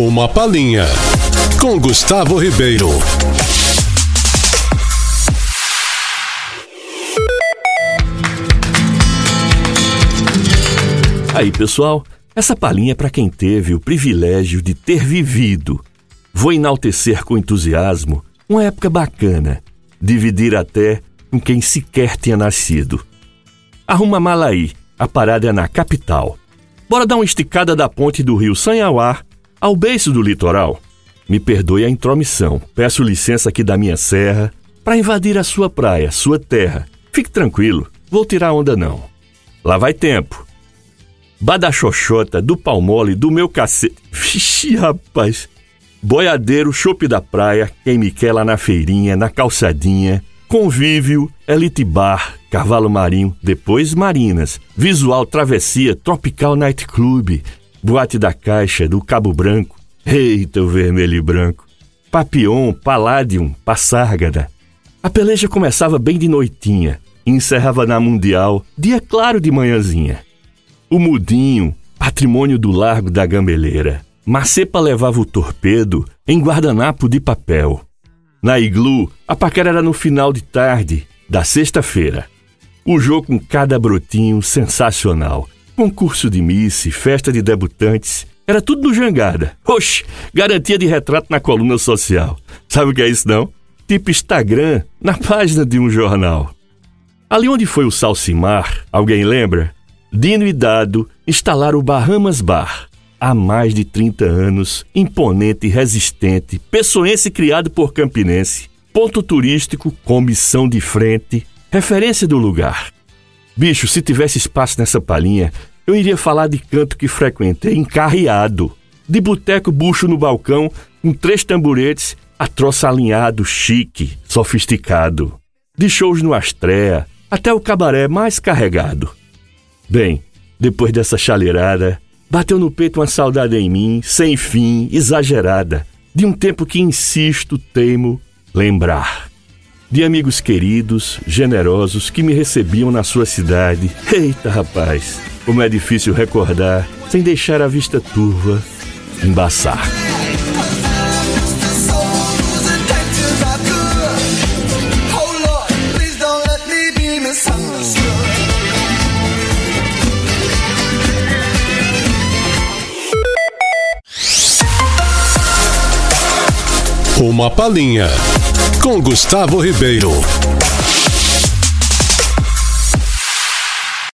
Uma Palhinha, com Gustavo Ribeiro. Aí, pessoal, essa palhinha é para quem teve o privilégio de ter vivido. Vou enaltecer com entusiasmo uma época bacana, dividir até com quem sequer tinha nascido. Arruma mala aí, a parada é na capital. Bora dar uma esticada da ponte do rio Sanhauá ao beiço do litoral. Me perdoe a intromissão, peço licença aqui da minha serra para invadir a sua praia, sua terra. Fique tranquilo, vou tirar onda não. Lá vai tempo. Badachoxota, do palmole, do meu cacete. Vixe, rapaz. Boiadeiro, chope da praia, quem me quer lá na feirinha, na calçadinha. Convívio, Elite Bar, Cavalo Marinho, depois Marinas. Visual, Travessia, Tropical Night Club, Boate da Caixa, do Cabo Branco. Eita, o vermelho e branco. Papion, Palladium, Passárgada. A peleja começava bem de noitinha e encerrava na Mundial, dia claro de manhãzinha. O Mudinho, patrimônio do Largo da Gambeleira. Macepa levava o torpedo em guardanapo de papel. Na iglu, a paquera era no final de tarde da sexta-feira. O jogo com cada brotinho sensacional. Concurso de Miss, festa de debutantes, era tudo no Jangada. Oxe, garantia de retrato na coluna social. Sabe o que é isso não? Tipo Instagram, na página de um jornal. Ali onde foi o Salsimar, alguém lembra? Dino e Dado instalaram o Bahamas Bar há mais de 30 anos, imponente resistente, pessoense criado por campinense, ponto turístico com missão de frente, referência do lugar. Bicho, se tivesse espaço nessa palhinha, eu iria falar de canto que frequentei encarreado, de boteco bucho no balcão, com três tamburetes, a troça alinhado, chique, sofisticado, de shows no Astrea, até o cabaré mais carregado. Bem, depois dessa chaleirada, Bateu no peito uma saudade em mim, sem fim, exagerada, de um tempo que insisto, teimo lembrar. De amigos queridos, generosos que me recebiam na sua cidade. Eita, rapaz, como é difícil recordar sem deixar a vista turva embaçar. Uma Palhinha, com Gustavo Ribeiro.